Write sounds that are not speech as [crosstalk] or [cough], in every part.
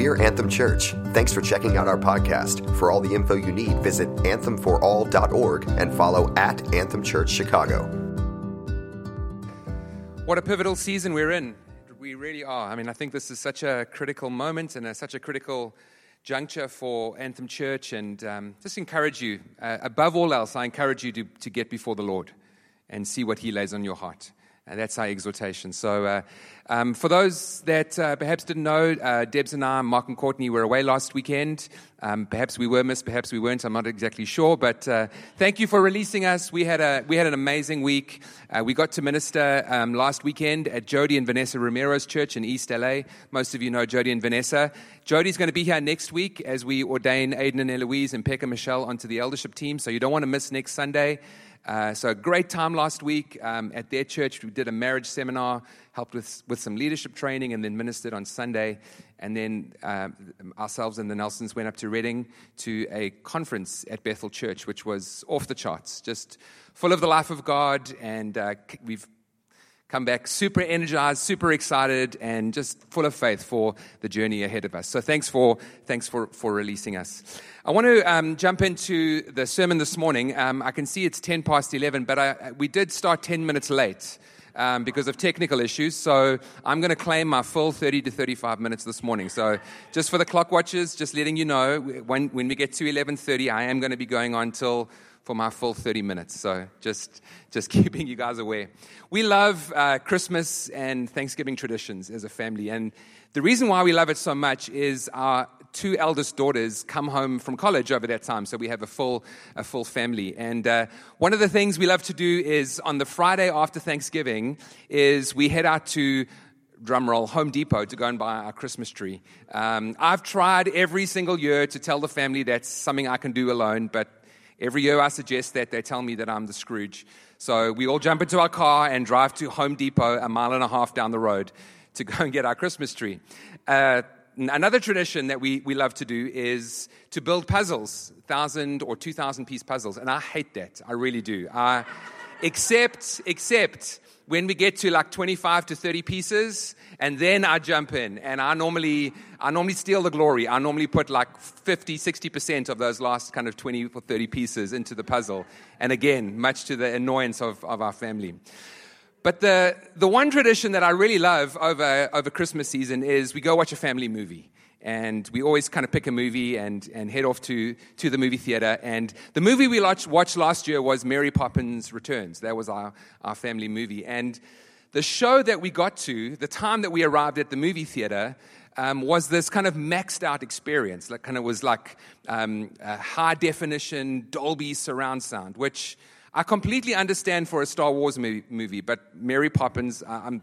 We're Anthem Church. Thanks for checking out our podcast. For all the info you need, visit anthemforall.org and follow at Anthem Church Chicago. What a pivotal season we're in. We really are. I mean, I think this is such a critical moment and a, such a critical juncture for Anthem Church. And um, just encourage you, uh, above all else, I encourage you to, to get before the Lord and see what He lays on your heart. And that's our exhortation. So, uh, um, for those that uh, perhaps didn't know, uh, Debs and I, Mark and Courtney, were away last weekend. Um, perhaps we were missed, perhaps we weren't. I'm not exactly sure. But uh, thank you for releasing us. We had, a, we had an amazing week. Uh, we got to minister um, last weekend at Jody and Vanessa Romero's church in East LA. Most of you know Jody and Vanessa. Jody's going to be here next week as we ordain Aiden and Eloise and Pekka Michelle onto the eldership team. So you don't want to miss next Sunday. Uh, so, a great time last week um, at their church. We did a marriage seminar, helped with, with some leadership training, and then ministered on Sunday. And then uh, ourselves and the Nelsons went up to Redding to a conference at Bethel Church, which was off the charts, just full of the life of God. And uh, we've come back super energized, super excited, and just full of faith for the journey ahead of us. So thanks for thanks for for releasing us. I want to um, jump into the sermon this morning. Um, I can see it's ten past eleven, but I, we did start ten minutes late. Um, because of technical issues. So I'm going to claim my full 30 to 35 minutes this morning. So just for the clock watchers, just letting you know, when, when we get to 11.30, I am going to be going on till for my full 30 minutes. So just, just [laughs] keeping you guys aware. We love uh, Christmas and Thanksgiving traditions as a family. And the reason why we love it so much is our two eldest daughters come home from college over that time. So we have a full, a full family. And uh, one of the things we love to do is on the Friday after Thanksgiving is we head out to drumroll, Home Depot to go and buy our Christmas tree. Um, I've tried every single year to tell the family that's something I can do alone, but Every year I suggest that, they tell me that I'm the Scrooge. So we all jump into our car and drive to Home Depot a mile and a half down the road to go and get our Christmas tree. Uh, another tradition that we, we love to do is to build puzzles, thousand or two thousand piece puzzles, and I hate that. I really do. [laughs] Except, except when we get to like 25 to 30 pieces, and then I jump in, and I normally, I normally steal the glory. I normally put like 50, 60% of those last kind of 20 or 30 pieces into the puzzle. And again, much to the annoyance of, of our family. But the, the one tradition that I really love over, over Christmas season is we go watch a family movie and we always kind of pick a movie and, and head off to, to the movie theater. And the movie we watched, last year was Mary Poppins Returns. That was our, our family movie. And the show that we got to, the time that we arrived at the movie theater, um, was this kind of maxed out experience. That kind of was like um, a high definition Dolby surround sound, which I completely understand for a Star Wars movie but Mary Poppins, I'm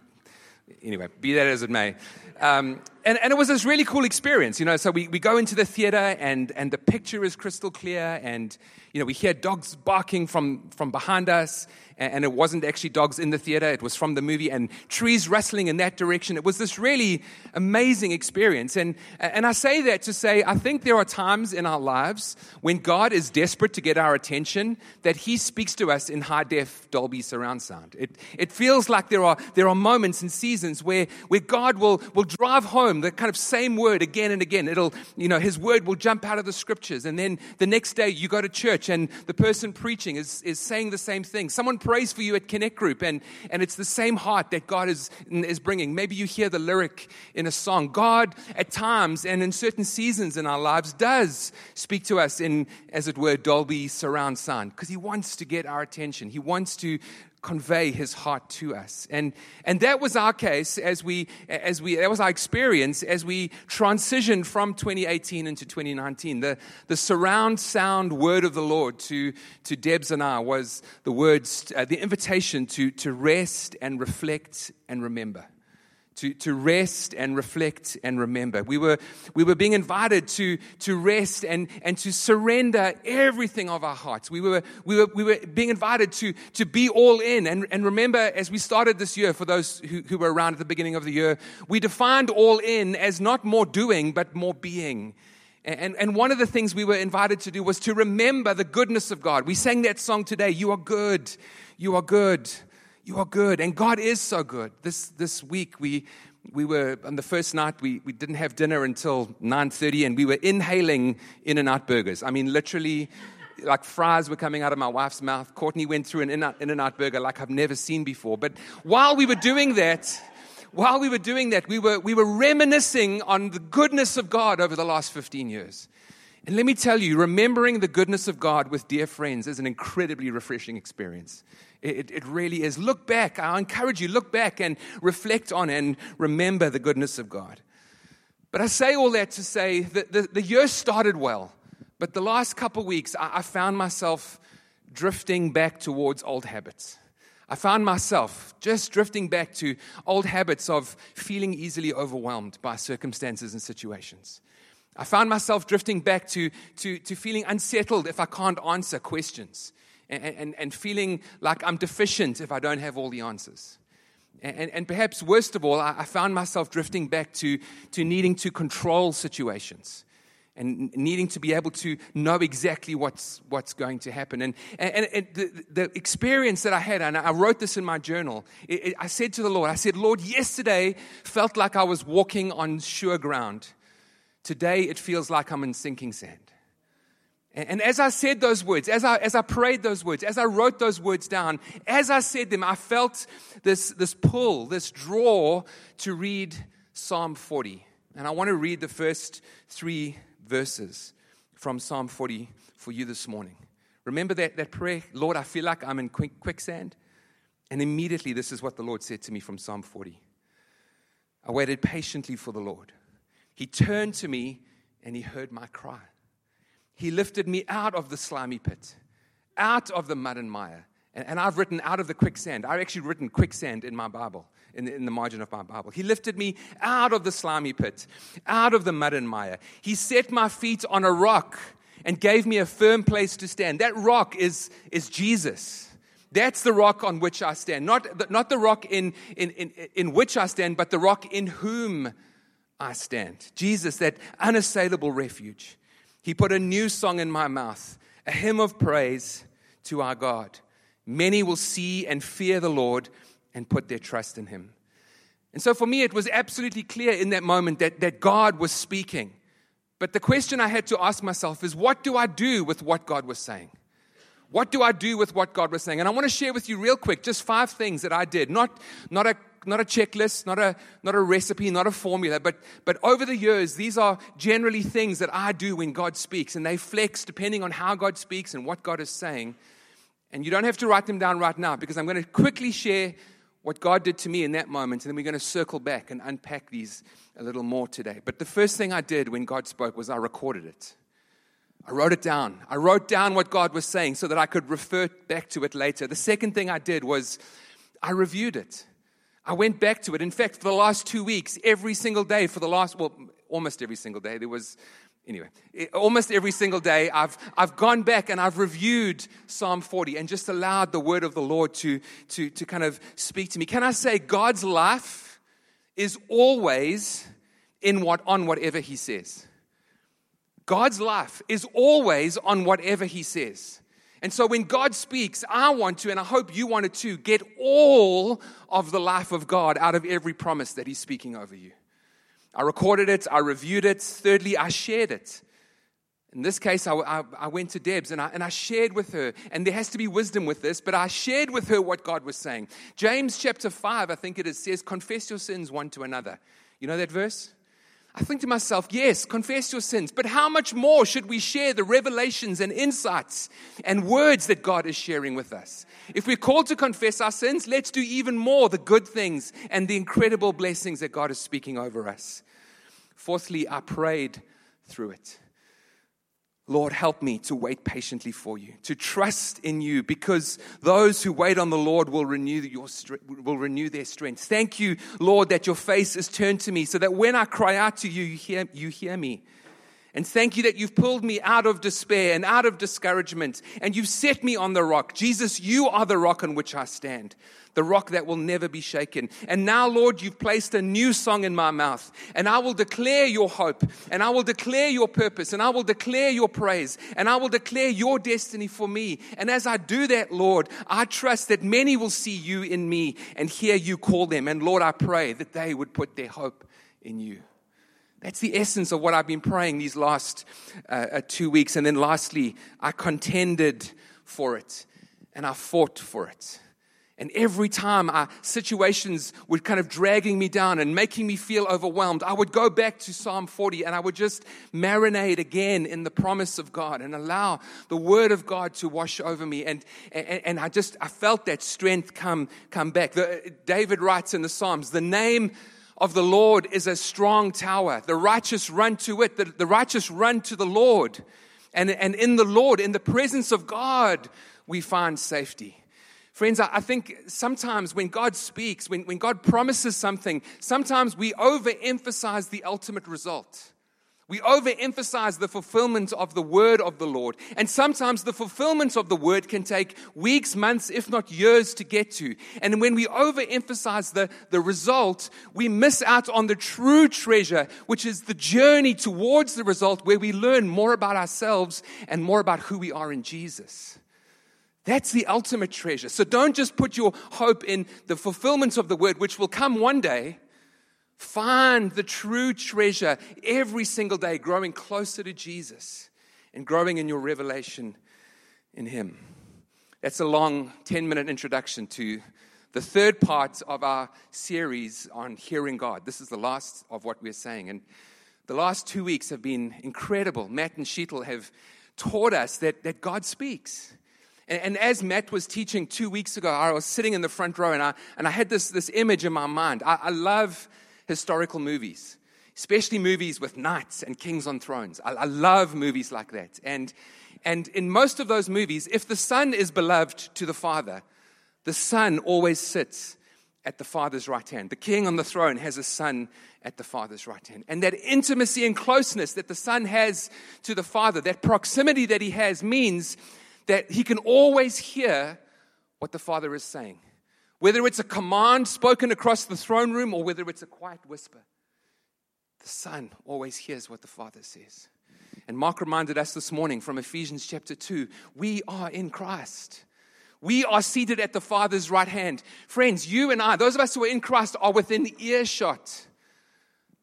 anyway, be that as it may. Um, and, and it was this really cool experience, you know. So we, we go into the theater and, and the picture is crystal clear, and you know, we hear dogs barking from, from behind us, and it wasn't actually dogs in the theater, it was from the movie, and trees rustling in that direction. It was this really amazing experience. And, and I say that to say, I think there are times in our lives when God is desperate to get our attention that He speaks to us in high def Dolby surround sound. It, it feels like there are, there are moments and seasons where, where God will, will drive home the kind of same word again and again. It'll, you know, His word will jump out of the scriptures, and then the next day you go to church and the person preaching is, is saying the same thing. Someone prays for you at Connect Group, and, and it's the same heart that God is, is bringing. Maybe you hear the lyric in a song. God, at times and in certain seasons in our lives, does speak to us in, as it were, Dolby surround sound because He wants to get our attention. He wants to convey his heart to us. And, and that was our case as we, as we, that was our experience as we transitioned from 2018 into 2019. The, the surround sound word of the Lord to, to Debs and I was the words, uh, the invitation to, to rest and reflect and remember to, to rest and reflect and remember. We were, we were being invited to, to rest and, and to surrender everything of our hearts. We were, we were, we were being invited to, to be all in. And, and remember, as we started this year, for those who, who were around at the beginning of the year, we defined all in as not more doing, but more being. And, and one of the things we were invited to do was to remember the goodness of God. We sang that song today, You Are Good, You Are Good. You are good. And God is so good. This, this week, we, we were on the first night we, we didn't have dinner until 9.30 and we were inhaling In-N-Out burgers i mean literally like fries were coming out of my wife's mouth courtney went through an In-N-Out burger like i've never seen before but while we were doing that while we were doing that we were, we were reminiscing on the goodness of god over the last 15 years and let me tell you remembering the goodness of god with dear friends is an incredibly refreshing experience it, it really is. Look back. I encourage you, look back and reflect on and remember the goodness of God. But I say all that to say that the, the year started well, but the last couple weeks, I, I found myself drifting back towards old habits. I found myself just drifting back to old habits of feeling easily overwhelmed by circumstances and situations. I found myself drifting back to, to, to feeling unsettled if I can't answer questions and, and, and feeling like I'm deficient if I don't have all the answers. And, and perhaps worst of all, I, found myself drifting back to, to needing to control situations and needing to be able to know exactly what's, what's going to happen. And, and, and the, the, experience that I had, and I wrote this in my journal, it, it, I said to the Lord, I said, Lord, yesterday felt like I was walking on sure ground. Today it feels like I'm in sinking sand. And as I said those words, as I, as I prayed those words, as I wrote those words down, as I said them, I felt this, this pull, this draw to read Psalm 40. And I want to read the first three verses from Psalm 40 for you this morning. Remember that, that prayer, Lord, I feel like I'm in quick, quicksand? And immediately, this is what the Lord said to me from Psalm 40. I waited patiently for the Lord. He turned to me and he heard my cry. He lifted me out of the slimy pit, out of the mud and mire. And, and I've written out of the quicksand. I've actually written quicksand in my Bible, in the, in the margin of my Bible. He lifted me out of the slimy pit, out of the mud and mire. He set my feet on a rock and gave me a firm place to stand. That rock is, is Jesus. That's the rock on which I stand. Not the, not the rock in, in, in, in which I stand, but the rock in whom I stand. Jesus, that unassailable refuge. He put a new song in my mouth, a hymn of praise to our God. Many will see and fear the Lord and put their trust in him. And so for me, it was absolutely clear in that moment that, that God was speaking. But the question I had to ask myself is what do I do with what God was saying? What do I do with what God was saying? And I want to share with you real quick just five things that I did. Not, not a not a checklist, not a, not a recipe, not a formula, but, but over the years, these are generally things that I do when God speaks, and they flex depending on how God speaks and what God is saying. And you don't have to write them down right now because I'm going to quickly share what God did to me in that moment, and then we're going to circle back and unpack these a little more today. But the first thing I did when God spoke was I recorded it. I wrote it down. I wrote down what God was saying so that I could refer back to it later. The second thing I did was I reviewed it. I went back to it. In fact, for the last two weeks, every single day, for the last, well, almost every single day, there was, anyway, eh, almost every single day, I've, I've gone back and I've reviewed Psalm 40 and just allowed the word of the Lord to, to, to kind of speak to me. Can I say God's life is always in what, on whatever he says? God's life is always on whatever he says. And so when God speaks, I want to, and I hope you wanted to, get all of the life of God out of every promise that He's speaking over you. I recorded it, I reviewed it. Thirdly, I shared it. In this case, I, I, I, went to Debs and I, and I shared with her, and there has to be wisdom with this, but I shared with her what God was saying. James chapter 5, I think it is, says, Confess your sins one to another. You know that verse? I think to myself, yes, confess your sins, but how much more should we share the revelations and insights and words that God is sharing with us? If we're called to confess our sins, let's do even more the good things and the incredible blessings that God is speaking over us. Fourthly, I prayed through it. Lord, help me to wait patiently for you, to trust in you, because those who wait on the Lord will renew, your, will renew their strength. Thank you, Lord, that your face is turned to me so that when I cry out to you, you hear, you hear me. And thank you that you've pulled me out of despair and out of discouragement and you've set me on the rock. Jesus, you are the rock on which I stand, the rock that will never be shaken. And now, Lord, you've placed a new song in my mouth and I will declare your hope and I will declare your purpose and I will declare your praise and I will declare your destiny for me. And as I do that, Lord, I trust that many will see you in me and hear you call them. And Lord, I pray that they would put their hope in you. That's the essence of what I've been praying these last uh, uh, two weeks. And then lastly, I contended for it and I fought for it. And every time our situations were kind of dragging me down and making me feel overwhelmed, I would go back to Psalm 40 and I would just marinate again in the promise of God and allow the word of God to wash over me. And, and, and I just, I felt that strength come, come back. The, David writes in the Psalms, the name of the Lord is a strong tower. The righteous run to it. The, the righteous run to the Lord. And, and in the Lord, in the presence of God, we find safety. Friends, I think sometimes when God speaks, when, when God promises something, sometimes we overemphasize the ultimate result. We overemphasize the fulfillment of the word of the Lord. And sometimes the fulfillment of the word can take weeks, months, if not years to get to. And when we overemphasize the, the result, we miss out on the true treasure, which is the journey towards the result where we learn more about ourselves and more about who we are in Jesus. That's the ultimate treasure. So don't just put your hope in the fulfillment of the word, which will come one day. Find the true treasure every single day, growing closer to Jesus and growing in your revelation in Him. That's a long 10 minute introduction to the third part of our series on hearing God. This is the last of what we're saying. And the last two weeks have been incredible. Matt and Sheetal have taught us that, that God speaks. And, and, as Matt was teaching two weeks ago, I was sitting in the front row and I, and I had this, this image in my mind. I, I love historical movies, especially movies with knights and kings on thrones. I, I love movies like that. And, and in most of those movies, if the son is beloved to the father, the son always sits at the father's right hand. The king on the throne has a son at the father's right hand. And that intimacy and closeness that the son has to the father, that proximity that he has, means that he can always hear what the father is saying. Whether it's a command spoken across the throne room or whether it's a quiet whisper, the Son always hears what the Father says. And Mark reminded us this morning from Ephesians chapter 2 we are in Christ. We are seated at the Father's right hand. Friends, you and I, those of us who are in Christ, are within earshot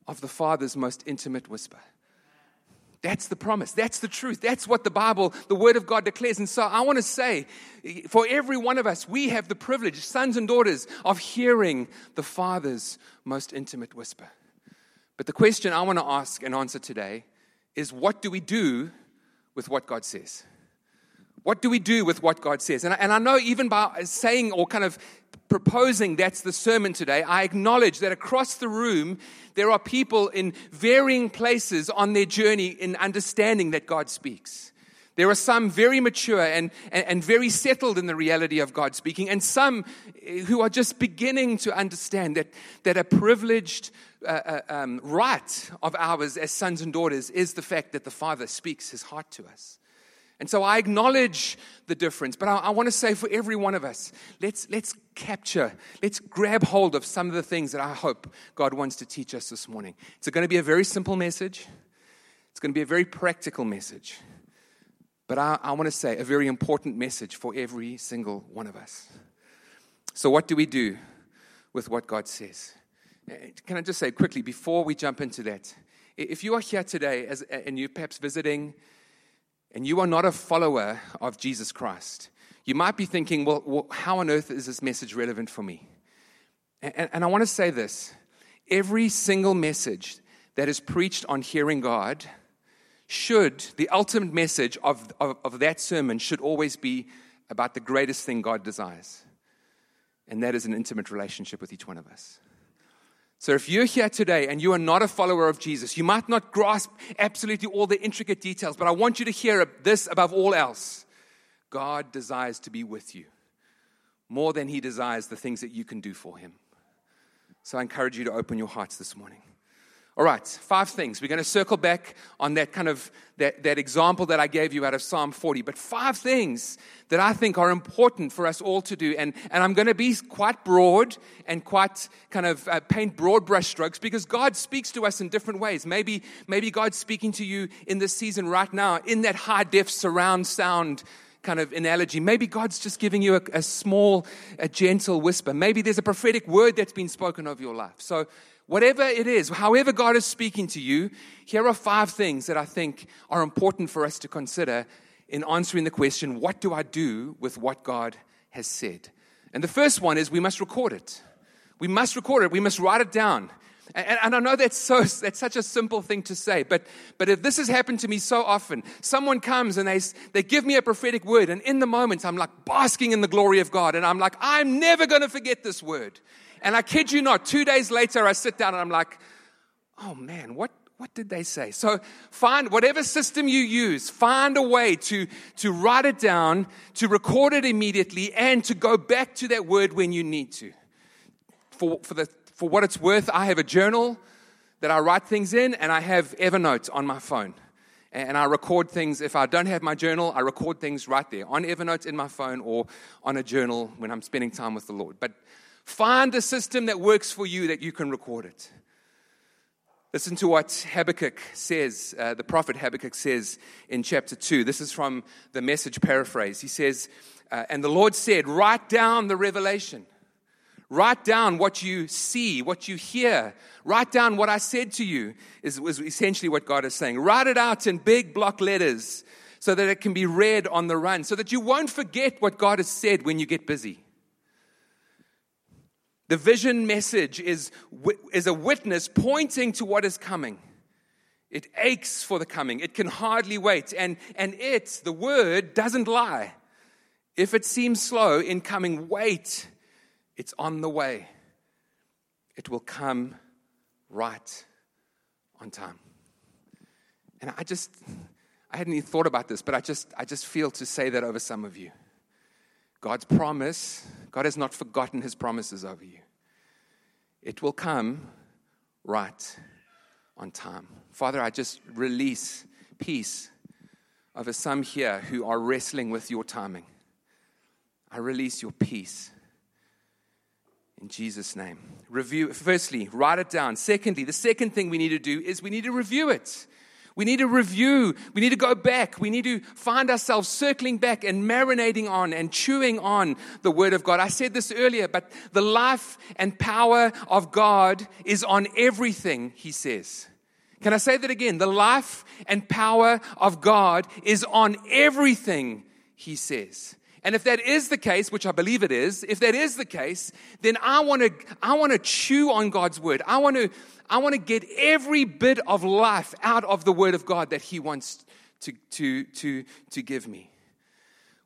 of the Father's most intimate whisper. That's the promise. That's the truth. That's what the Bible, the Word of God declares. And so I want to say, for every one of us, we have the privilege, sons and daughters, of hearing the Father's most intimate whisper. But the question I want to ask and answer today is what do we do with what God says? What do we do with what God says? And I, and I know even by saying or kind of proposing that's the sermon today, I acknowledge that across the room, there are people in varying places on their journey in understanding that God speaks. There are some very mature and, and, and, very settled in the reality of God speaking, and some who are just beginning to understand that, that a privileged uh, uh, um, right of ours as sons and daughters is the fact that the Father speaks his heart to us. And so I acknowledge the difference, but I, I, want to say for every one of us, let's, let's capture, let's grab hold of some of the things that I hope God wants to teach us this morning. It's going to be a very simple message, it's going to be a very practical message, but I, I want to say a very important message for every single one of us. So, what do we do with what God says? Eh, can I just say quickly before we jump into that? If you are here today as, and you're perhaps visiting, and you are not a follower of Jesus Christ, you might be thinking, well, well how on earth is this message relevant for me? And, and I want to say this every single message that is preached on hearing God should, the ultimate message of, of, of that sermon should always be about the greatest thing God desires. And that is an intimate relationship with each one of us. So if you're here today and you are not a follower of Jesus, you might not grasp absolutely all the intricate details, but I want you to hear this above all else God desires to be with you more than he desires the things that you can do for him. So I encourage you to open your hearts this morning. All right, five things. We're going to circle back on that kind of that, that example that I gave you out of Psalm 40, but five things that I think are important for us all to do. And, and I'm going to be quite broad and quite kind of uh, paint broad brushstrokes because God speaks to us in different ways. Maybe, maybe God's speaking to you in this season right now in that high def surround sound kind of analogy. Maybe God's just giving you a, a small, a gentle whisper. Maybe there's a prophetic word that's been spoken of your life. So Whatever it is, however God is speaking to you, here are five things that I think are important for us to consider in answering the question, what do I do with what God has said? And the first one is we must record it. We must record it. We must write it down. And, and, I know that's so that's such a simple thing to say, but but if this has happened to me so often, someone comes and they they give me a prophetic word, and in the moment I'm like basking in the glory of God, and I'm like, I'm never going to forget this word. And I kid you not, two days later, I sit down and I'm like, oh man, what, what did they say? So find whatever system you use, find a way to, to write it down, to record it immediately, and to go back to that word when you need to. For, for, the, for what it's worth, I have a journal that I write things in, and I have Evernote on my phone. And I record things. If I don't have my journal, I record things right there on Evernote in my phone or on a journal when I'm spending time with the Lord. But Find a system that works for you that you can record it. Listen to what Habakkuk says, uh, the prophet Habakkuk says in chapter 2. This is from the message paraphrase. He says, uh, And the Lord said, Write down the revelation. Write down what you see, what you hear. Write down what I said to you, is, is essentially what God is saying. Write it out in big block letters so that it can be read on the run, so that you won't forget what God has said when you get busy. The vision message is, is a witness pointing to what is coming. It aches for the coming. It can hardly wait. And, and it, the word, doesn't lie. If it seems slow in coming, wait. It's on the way. It will come right on time. And I just, I hadn't even thought about this, but I just, I just feel to say that over some of you. God's promise, God has not forgotten his promises over you. It will come right on time. Father, I just release peace over some here who are wrestling with your timing. I release your peace in Jesus' name. Review, firstly, write it down. Secondly, the second thing we need to do is we need to review it. We need to review. We need to go back. We need to find ourselves circling back and marinating on and chewing on the Word of God. I said this earlier, but the life and power of God is on everything, he says. Can I say that again? The life and power of God is on everything, he says. And if that is the case, which I believe it is, if that is the case, then I want to I want to chew on God's word. I want to I want to get every bit of life out of the word of God that he wants to to to to give me.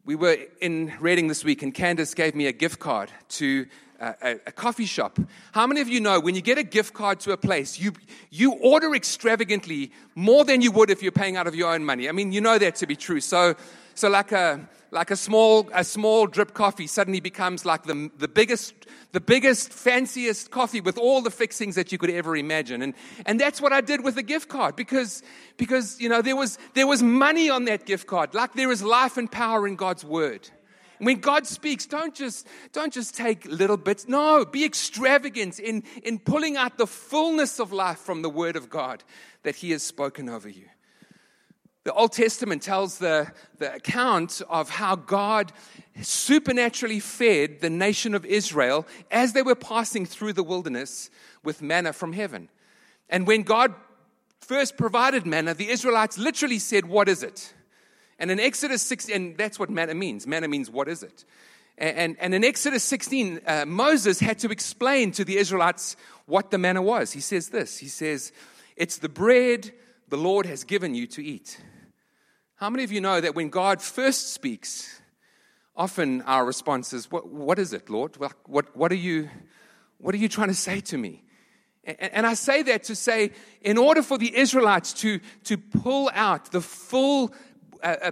We were in Redding this week, and Candace gave me a gift card to uh, a, a, coffee shop. How many of you know when you get a gift card to a place, you, you order extravagantly more than you would if you're paying out of your own money? I mean, you know that to be true. So, so like a, like a small, a small drip coffee suddenly becomes like the, the biggest, the biggest, fanciest coffee with all the fixings that you could ever imagine. And, and that's what I did with the gift card because, because, you know, there was, there was money on that gift card. Like there is life and power in God's word. When God speaks, don't just, don't just take little bits. No, be extravagant in, in pulling out the fullness of life from the word of God that He has spoken over you. The Old Testament tells the, the account of how God supernaturally fed the nation of Israel as they were passing through the wilderness with manna from heaven. And when God first provided manna, the Israelites literally said, What is it? And in Exodus 16, and that's what manna means. Manna means, What is it? And, and in Exodus 16, uh, Moses had to explain to the Israelites what the manna was. He says this He says, It's the bread the Lord has given you to eat. How many of you know that when God first speaks, often our response is, What, what is it, Lord? What, what, are you, what are you trying to say to me? And, and I say that to say, in order for the Israelites to, to pull out the full uh, uh,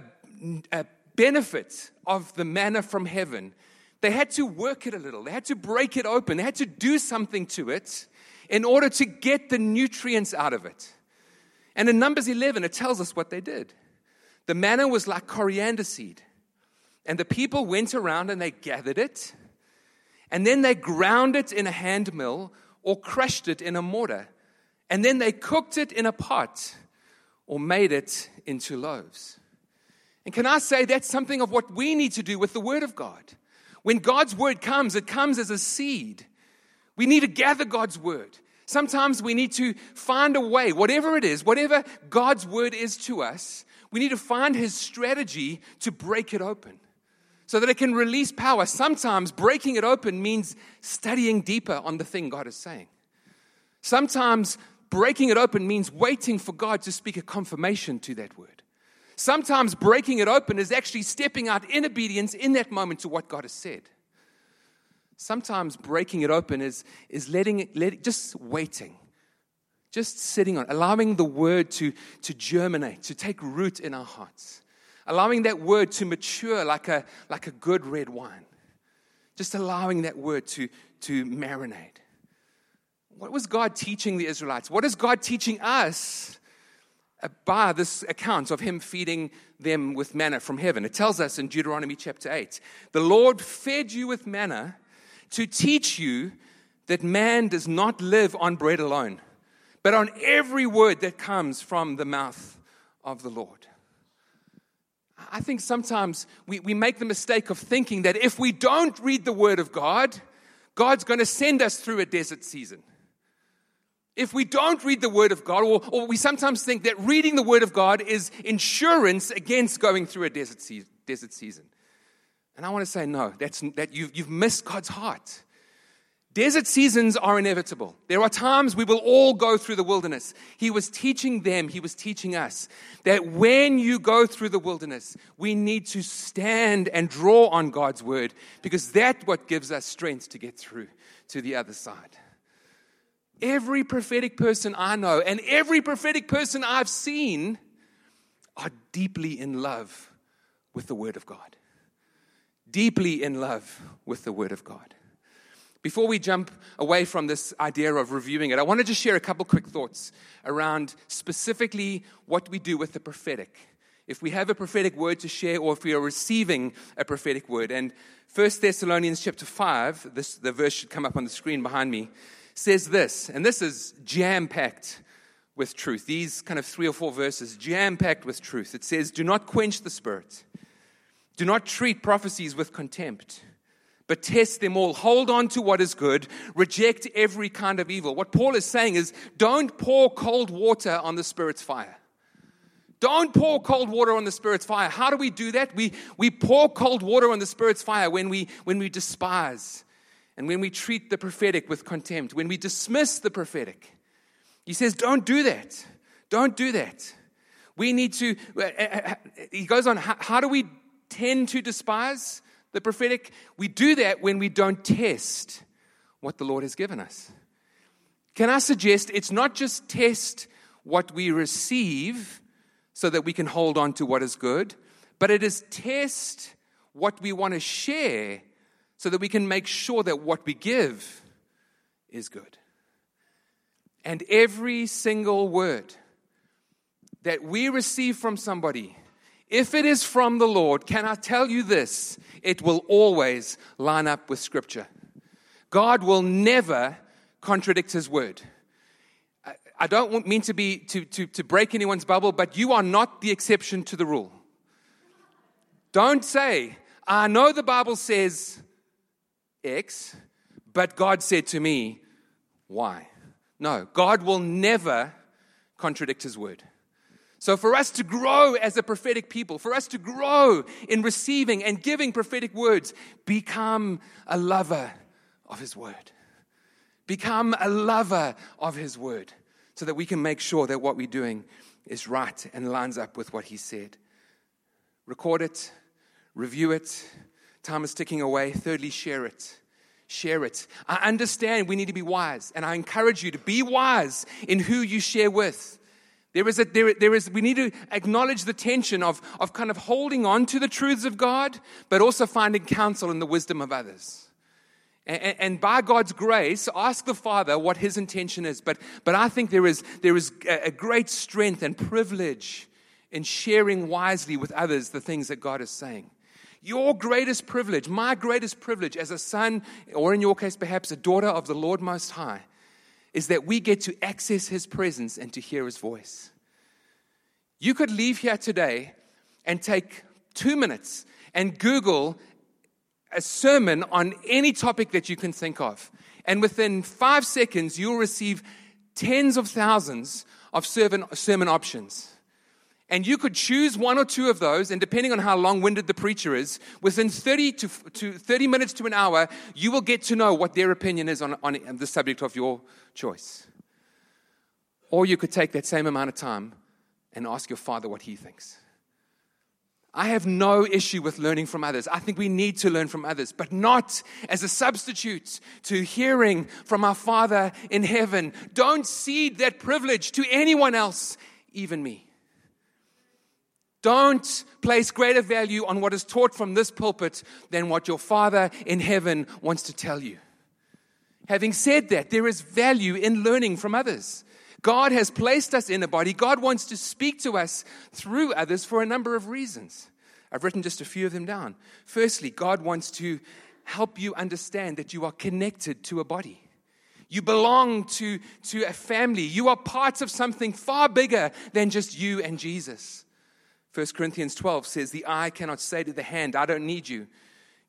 uh, benefit of the manna from heaven, they had to work it a little. They had to break it open. They had to do something to it in order to get the nutrients out of it. And in Numbers 11, it tells us what they did. The manna was like coriander seed. And the people went around and they gathered it. And then they ground it in a hand mill or crushed it in a mortar. And then they cooked it in a pot or made it into loaves. And can I say that's something of what we need to do with the Word of God? When God's Word comes, it comes as a seed. We need to gather God's Word. Sometimes we need to find a way, whatever it is, whatever God's Word is to us, we need to find His strategy to break it open so that it can release power. Sometimes breaking it open means studying deeper on the thing God is saying. Sometimes breaking it open means waiting for God to speak a confirmation to that word. Sometimes breaking it open is actually stepping out in obedience in that moment to what God has said. Sometimes breaking it open is, is letting let just waiting, just sitting on, allowing the word to, to germinate, to take root in our hearts, allowing that word to mature like a, like a good red wine, just allowing that word to, to marinate. What was God teaching the Israelites? What is God teaching us by this account of Him feeding them with manna from heaven? It tells us in Deuteronomy chapter 8 the Lord fed you with manna to teach you that man does not live on bread alone, but on every word that comes from the mouth of the Lord. I think sometimes we, we make the mistake of thinking that if we don't read the Word of God, God's going to send us through a desert season. If we don't read the Word of God, or, or we sometimes think that reading the Word of God is insurance against going through a desert, se- desert season. And I want to say, no, that's, that you've, you've missed God's heart. Desert seasons are inevitable. There are times we will all go through the wilderness. He was teaching them, he was teaching us that when you go through the wilderness, we need to stand and draw on God's word because that's what gives us strength to get through to the other side. Every prophetic person I know and every prophetic person I've seen are deeply in love with the Word of God. Deeply in love with the Word of God. Before we jump away from this idea of reviewing it, I wanted to just share a couple quick thoughts around specifically what we do with the prophetic. If we have a prophetic word to share or if we are receiving a prophetic word. And 1 Thessalonians chapter 5, this, the verse should come up on the screen behind me says this, and this is jam packed with truth. These kind of three or four verses, jam packed with truth. It says, Do not quench the spirit, do not treat prophecies with contempt. But test them all. Hold on to what is good. Reject every kind of evil. What Paul is saying is don't pour cold water on the Spirit's fire. Don't pour cold water on the Spirit's fire. How do we do that? We, we pour cold water on the Spirit's fire when we, when we despise, and when we treat the prophetic with contempt, when we dismiss the prophetic, he says, don't do that. Don't do that. We need to, uh, uh, uh, he goes on, how do we tend to despise the prophetic? We do that when we don't test what the Lord has given us. Can I suggest it's not just test what we receive so that we can hold on to what is good, but it is test what we want to share so that we can make sure that what we give is good. And every single word that we receive from somebody, if it is from the Lord, can I tell you this? It will always line up with Scripture. God will never contradict His word. I don't mean to be to, to, to break anyone's bubble, but you are not the exception to the rule. Don't say, I know the Bible says X, but God said to me, Y. No, God will never contradict his word. So, for us to grow as a prophetic people, for us to grow in receiving and giving prophetic words, become a lover of his word. Become a lover of his word so that we can make sure that what we're doing is right and lines up with what he said. Record it, review it, Time is ticking away. Thirdly, share it. Share it. I understand we need to be wise, and I encourage you to be wise in who you share with. There is a, there, there is, we need to acknowledge the tension of, of kind of holding on to the truths of God, but also finding counsel in the wisdom of others. And, and by God's grace, ask the Father what his intention is. But, but I think there is, there is a great strength and privilege in sharing wisely with others the things that God is saying. Your greatest privilege, my greatest privilege as a son, or in your case, perhaps a daughter of the Lord Most High, is that we get to access His presence and to hear His voice. You could leave here today and take two minutes and Google a sermon on any topic that you can think of. And within five seconds, you'll receive tens of thousands of sermon, options. And you could choose one or two of those, and depending on how long winded the preacher is, within 30 to, to 30 minutes to an hour, you will get to know what their opinion is on, on the subject of your choice. Or you could take that same amount of time and ask your father what he thinks. I have no issue with learning from others. I think we need to learn from others, but not as a substitute to hearing from our Father in heaven. Don't cede that privilege to anyone else, even me. Don't place greater value on what is taught from this pulpit than what your Father in heaven wants to tell you. Having said that, there is value in learning from others. God has placed us in a body. God wants to speak to us through others for a number of reasons. I've written just a few of them down. Firstly, God wants to help you understand that you are connected to a body. You belong to, to a family. You are part of something far bigger than just you and Jesus. 1 Corinthians 12 says, The eye cannot say to the hand, I don't need you.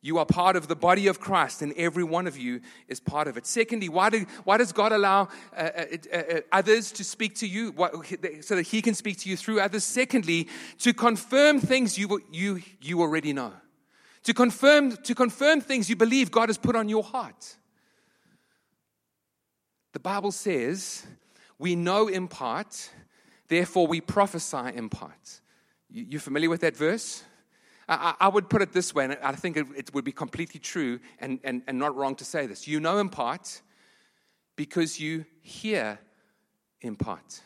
You are part of the body of Christ, and every one of you is part of it. Secondly, why, do, why does God allow uh, uh, uh, uh others to speak to you so that He can speak to you through others? Secondly, to confirm things you, you, you already know, to confirm, to confirm things you believe God has put on your heart. The Bible says, We know in part, therefore we prophesy in part. You, familiar with that verse? I, I would put it this way, and I think it, it would be completely true and, and, and not wrong to say this. You know in part because you hear in part.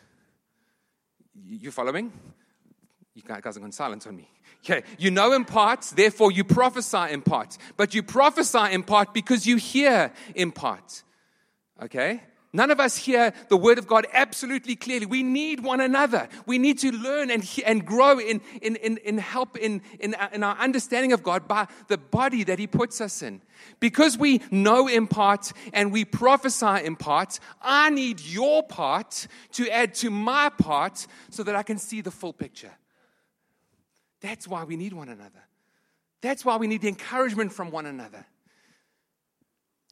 You following? You guys are going silent on me. Okay, you know in part, therefore you prophesy in part. But you prophesy in part because you hear in part. Okay? None of us hear the word of God absolutely clearly. We need one another. We need to learn and, and grow in, in, in, in help in, in, uh, in our understanding of God by the body that He puts us in. Because we know in part and we prophesy in part, I need your part to add to my part so that I can see the full picture. That's why we need one another. That's why we need the encouragement from one another.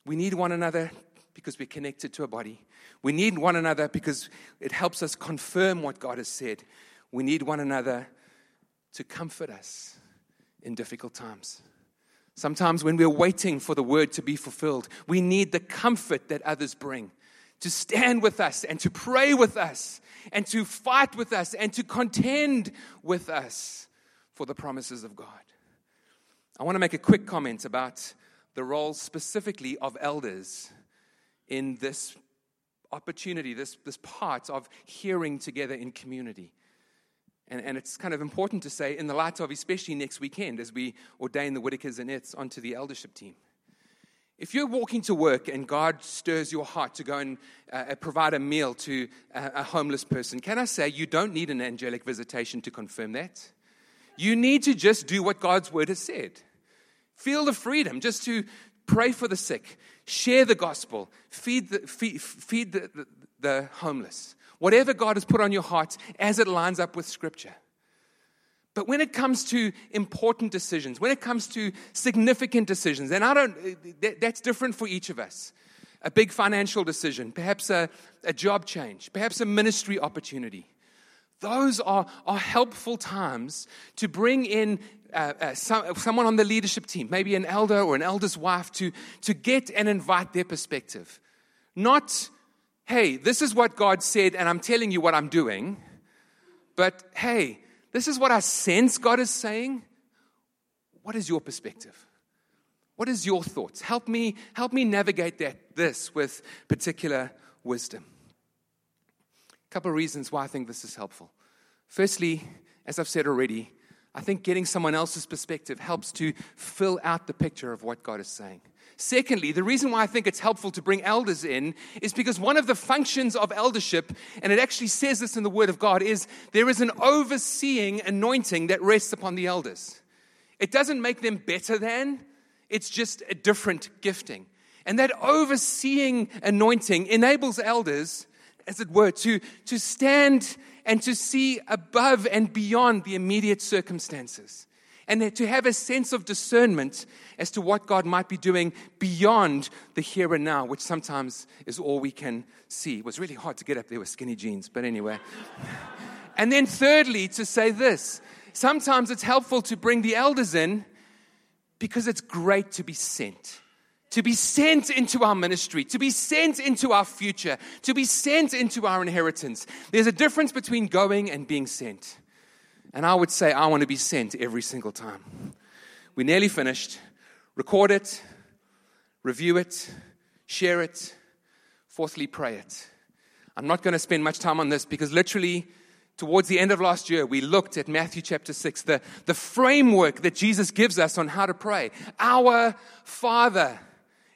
We need one another because we're connected to a body. We need one another because it helps us confirm what God has said. We need one another to comfort us in difficult times. Sometimes when we're waiting for the word to be fulfilled, we need the comfort that others bring to stand with us and to pray with us and to fight with us and to contend with us for the promises of God. I want to make a quick comment about the role specifically of elders in this opportunity, this, this part of hearing together in community. And, and it's kind of important to say, in the light of especially next weekend, as we ordain the Whitakers and Ets onto the eldership team. If you're walking to work and God stirs your heart to go and uh, provide a meal to a, a homeless person, can I say you don't need an angelic visitation to confirm that? You need to just do what God's word has said. Feel the freedom just to pray for the sick, share the gospel, feed the, feed, feed the, the, the homeless. Whatever God has put on your heart as it lines up with Scripture. But when it comes to important decisions, when it comes to significant decisions, and I don't, that, that's different for each of us. A big financial decision, perhaps a, a job change, perhaps a ministry opportunity. Those are, are helpful times to bring in uh, uh, some, someone on the leadership team, maybe an elder or an elder's wife, to, to get and invite their perspective. Not, hey, this is what God said, and I'm telling you what I'm doing, but hey, this is what I sense God is saying. What is your perspective? What is your thoughts? Help me, help me navigate that, this with particular wisdom. Couple of reasons why I think this is helpful. Firstly, as I've said already, I think getting someone else's perspective helps to fill out the picture of what God is saying. Secondly, the reason why I think it's helpful to bring elders in is because one of the functions of eldership, and it actually says this in the Word of God, is there is an overseeing anointing that rests upon the elders. It doesn't make them better than, it's just a different gifting. And that overseeing anointing enables elders, as it were, to, to stand and to see above and beyond the immediate circumstances and to have a sense of discernment as to what God might be doing beyond the here and now, which sometimes is all we can see. It was really hard to get up there with skinny jeans, but anyway. [laughs] and then, thirdly, to say this sometimes it's helpful to bring the elders in because it's great to be sent. To be sent into our ministry, to be sent into our future, to be sent into our inheritance. There's a difference between going and being sent. And I would say, I want to be sent every single time. We nearly finished. Record it, review it, share it. Fourthly, pray it. I'm not going to spend much time on this because literally, towards the end of last year, we looked at Matthew chapter 6, the, the framework that Jesus gives us on how to pray. Our Father.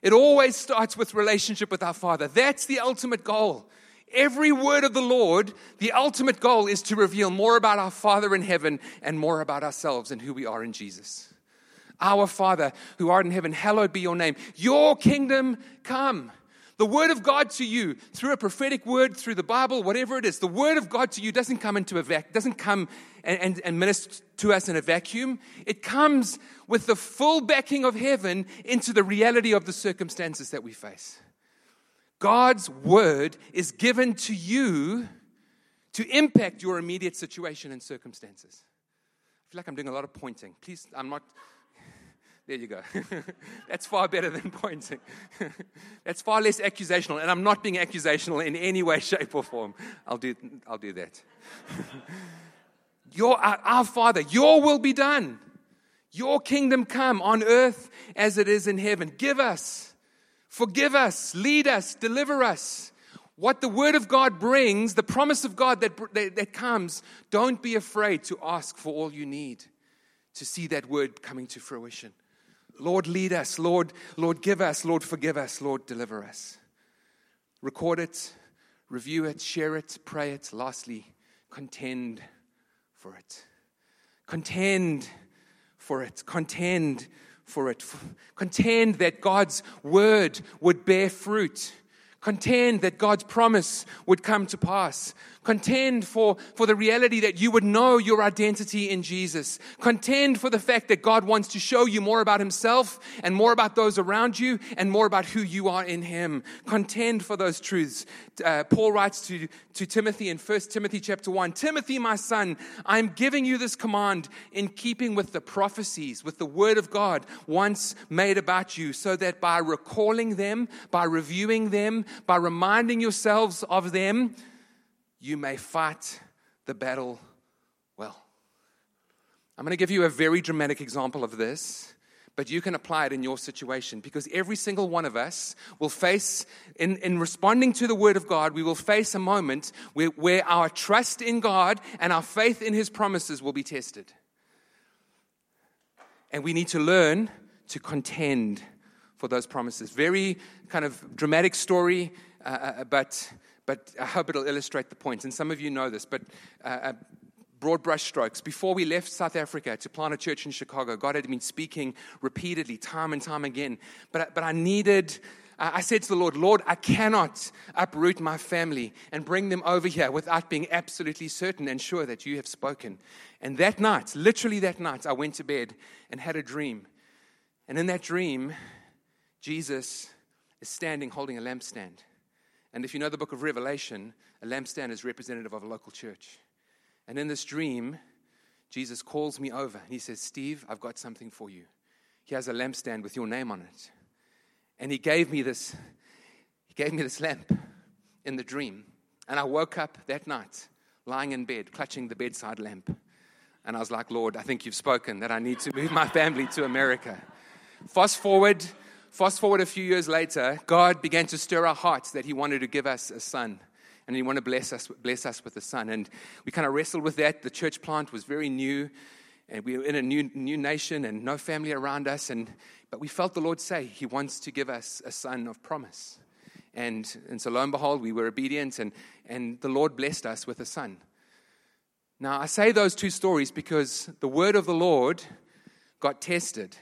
It always starts with relationship with our Father. That's the ultimate goal. Every word of the Lord, the ultimate goal is to reveal more about our Father in heaven and more about ourselves and who we are in Jesus. Our Father who art in heaven, hallowed be your name. Your kingdom come. The word of God to you through a prophetic word, through the Bible, whatever it is, the word of God to you doesn't come into a vac, doesn't come and, and, and minister to us in a vacuum. It comes with the full backing of heaven into the reality of the circumstances that we face. God's word is given to you to impact your immediate situation and circumstances. I feel like I'm doing a lot of pointing. Please, I'm not. There you go. [laughs] That's far better than [laughs] pointing. [laughs] That's far less accusational, and I'm not being accusational in any way, shape, or form. I'll do, I'll do that. your, our, our Father, your will be done. Your kingdom come on earth as it is in heaven. Give us Forgive us, lead us, deliver us. What the Word of God brings, the promise of God that, that, that, comes, don't be afraid to ask for all you need to see that Word coming to fruition. Lord, lead us. Lord, Lord, give us. Lord, forgive us. Lord, deliver us. Record it, review it, share it, pray it. Lastly, contend for it. Contend for it. Contend for it. Contend that God's word would bear fruit. Contend that God's promise would come to pass. Contend for, for the reality that you would know your identity in Jesus. Contend for the fact that God wants to show you more about Himself and more about those around you and more about who you are in Him. Contend for those truths. Uh, Paul writes to, to Timothy in 1 Timothy chapter 1 Timothy, my son, I'm giving you this command in keeping with the prophecies, with the word of God once made about you, so that by recalling them, by reviewing them, by reminding yourselves of them, you may fight the battle well. I'm going to give you a very dramatic example of this, but you can apply it in your situation because every single one of us will face, in, in responding to the Word of God, we will face a moment where, where our trust in God and our faith in His promises will be tested. And we need to learn to contend for those promises. Very kind of dramatic story, uh, uh but but I hope it'll illustrate the point. And some of you know this, but uh, uh, broad brushstrokes. Before we left South Africa to plant a church in Chicago, God had been speaking repeatedly, time and time again. But, but I needed. I said to the Lord, Lord, I cannot uproot my family and bring them over here without being absolutely certain and sure that you have spoken. And that night, literally that night, I went to bed and had a dream. And in that dream, Jesus is standing holding a lampstand. And if you know the book of Revelation, a lampstand is representative of a local church. And in this dream, Jesus calls me over and he says, Steve, I've got something for you. He has a lampstand with your name on it. And he gave me this, he gave me this lamp in the dream. And I woke up that night, lying in bed, clutching the bedside lamp. And I was like, Lord, I think you've spoken that I need to move my family to America. Fast forward Fast forward a few years later, God began to stir our hearts that He wanted to give us a son. And He wanted to bless us, bless us with a son. And we kind of wrestled with that. The church plant was very new. And we were in a new, new nation and no family around us. And, But we felt the Lord say He wants to give us a son of promise. And, and so lo and behold, we were obedient, and, and the Lord blessed us with a son. Now, I say those two stories because the word of the Lord got tested.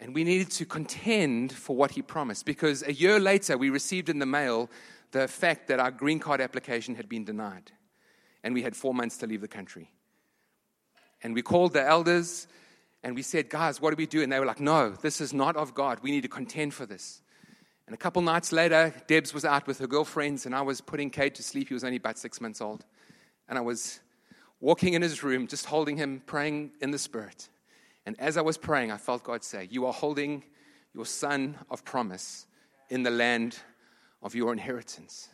And we needed to contend for what he promised because a year later we received in the mail the fact that our green card application had been denied. And we had four months to leave the country. And we called the elders and we said, Guys, what do we do? And they were like, No, this is not of God. We need to contend for this. And a couple nights later, Debs was out with her girlfriends, and I was putting Kate to sleep. He was only about six months old. And I was walking in his room, just holding him, praying in the Spirit. And as I was praying, I felt God say, You are holding your son of promise in the land of your inheritance.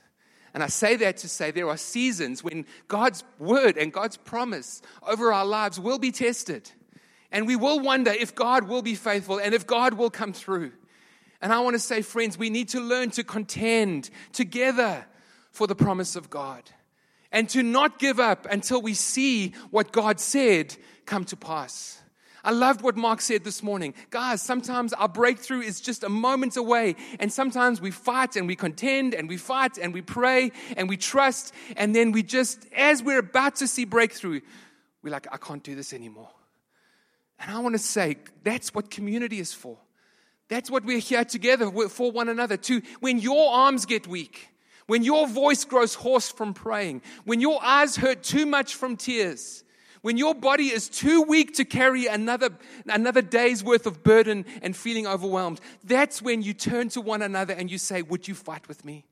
And I say that to say there are seasons when God's word and God's promise over our lives will be tested. And we will wonder if God will be faithful and if God will come through. And I want to say, friends, we need to learn to contend together for the promise of God and to not give up until we see what God said come to pass. I loved what Mark said this morning. Guys, sometimes our breakthrough is just a moment away, and sometimes we fight and we contend and we fight and we pray and we trust, and then we just, as we're about to see breakthrough, we're like, I can't do this anymore. And I want to say, that's what community is for. That's what we're here together for one another. To when your arms get weak, when your voice grows hoarse from praying, when your eyes hurt too much from tears, when your body is too weak to carry another, another day's worth of burden and feeling overwhelmed, that's when you turn to one another and you say, Would you fight with me?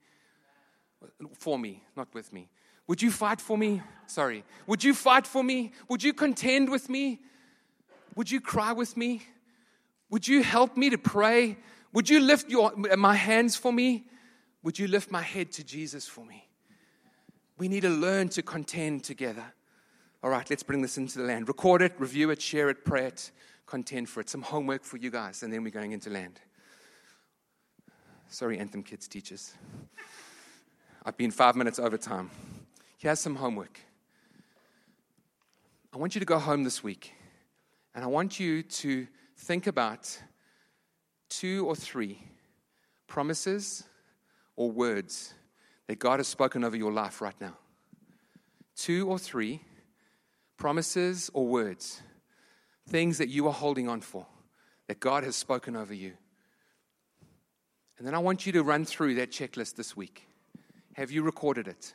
For me, not with me. Would you fight for me? Sorry. Would you fight for me? Would you contend with me? Would you cry with me? Would you help me to pray? Would you lift your, my hands for me? Would you lift my head to Jesus for me? We need to learn to contend together. All right, let's bring this into the land. Record it, review it, share it, pray it, contend for it. Some homework for you guys, and then we're going into land. Sorry, Anthem Kids teachers. I've been five minutes over time. Here's some homework. I want you to go home this week, and I want you to think about two or three promises or words that God has spoken over your life right now. Two or three promises or words, things that you are holding on for, that God has spoken over you. And then I want you to run through that checklist this week. Have you recorded it?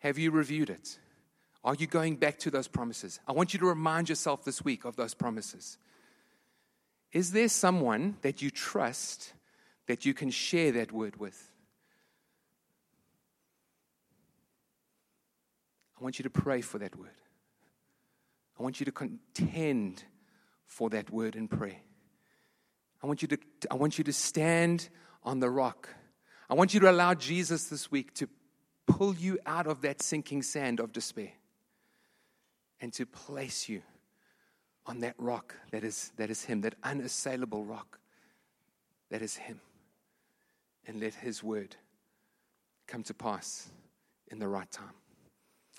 Have you reviewed it? Are you going back to those promises? I want you to remind yourself this week of those promises. Is there someone that you trust that you can share that word with? I want you to pray for that word. I want you to contend for that word in prayer. I want you to, I want you to stand on the rock. I want you to allow Jesus this week to pull you out of that sinking sand of despair and to place you on that rock that is, that is Him, that unassailable rock that is Him. And let His word come to pass in the right time.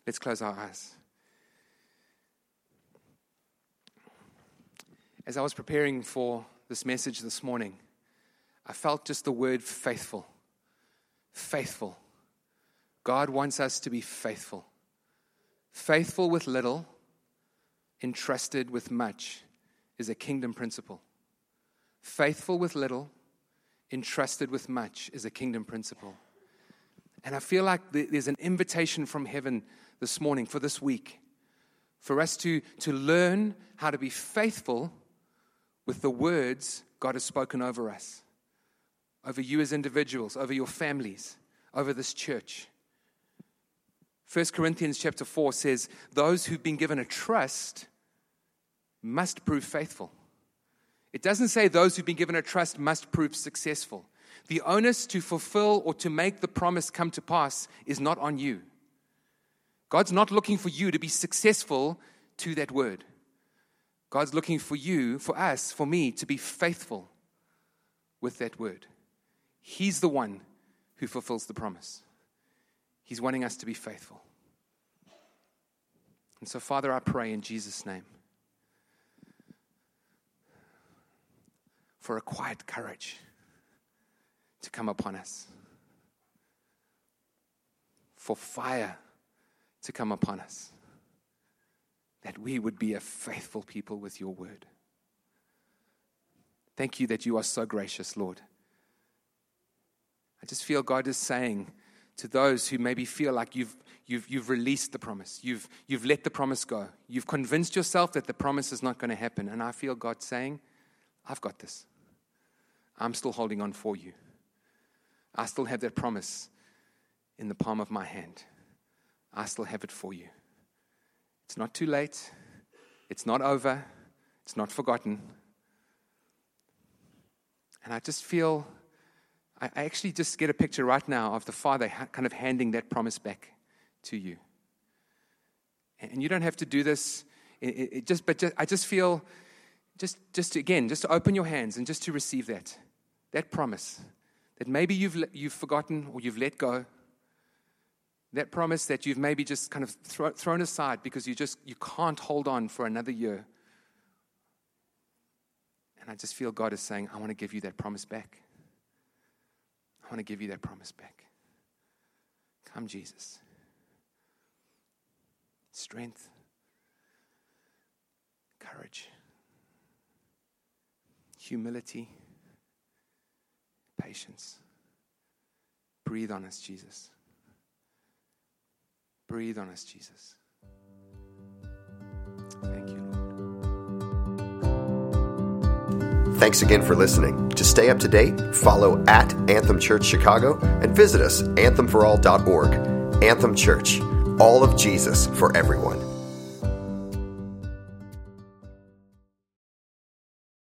Let's close our eyes. As I was preparing for this message this morning, I felt just the word faithful. Faithful. God wants us to be faithful. Faithful with little, entrusted with much is a kingdom principle. Faithful with little, entrusted with much is a kingdom principle. And I feel like there's an invitation from heaven this morning, for this week, for us to, to learn how to be faithful with the words God has spoken over us, over you as individuals, over your families, over this church. 1 Corinthians chapter 4 says, Those who've been given a trust must prove faithful. It doesn't say those who've been given a trust must prove successful. The onus to fulfill or to make the promise come to pass is not on you. God's not looking for you to be successful to that word. God's looking for you, for us, for me, to be faithful with that word. He's the one who fulfills the promise. He's wanting us to be faithful. And so, Father, I pray in Jesus' name for a quiet courage to come upon us, for fire to come upon us, that we would be a faithful people with your word. Thank you that you are so gracious, Lord. I just feel God is saying to those who maybe feel like you've, you've, you've released the promise, you've, you've let the promise go, you've convinced yourself that the promise is not going to happen. And I feel God saying, I've got this. I'm still holding on for you. I still have that promise in the palm of my hand. I still have it for you. It's not too late. It's not over. It's not forgotten. And I just feel, I actually just get a picture right now of the Father kind of handing that promise back to you. And you don't have to do this. It, just, but just, I just feel, just, just again, just to open your hands and just to receive that, that promise that maybe you've, you've forgotten or you've let go. That promise that you've maybe just kind of throw, thrown aside because you just you can't hold on for another year. And I just feel God is saying, I want to give you that promise back. I want to give you that promise back. Come, Jesus. Strength, courage, humility, patience. Breathe on us, Jesus. Breathe on us, Jesus. Thank you, Lord. Thanks again for listening. To stay up to date, follow at Anthem Church Chicago and visit us, anthemforall.org. Anthem Church, all of Jesus for everyone.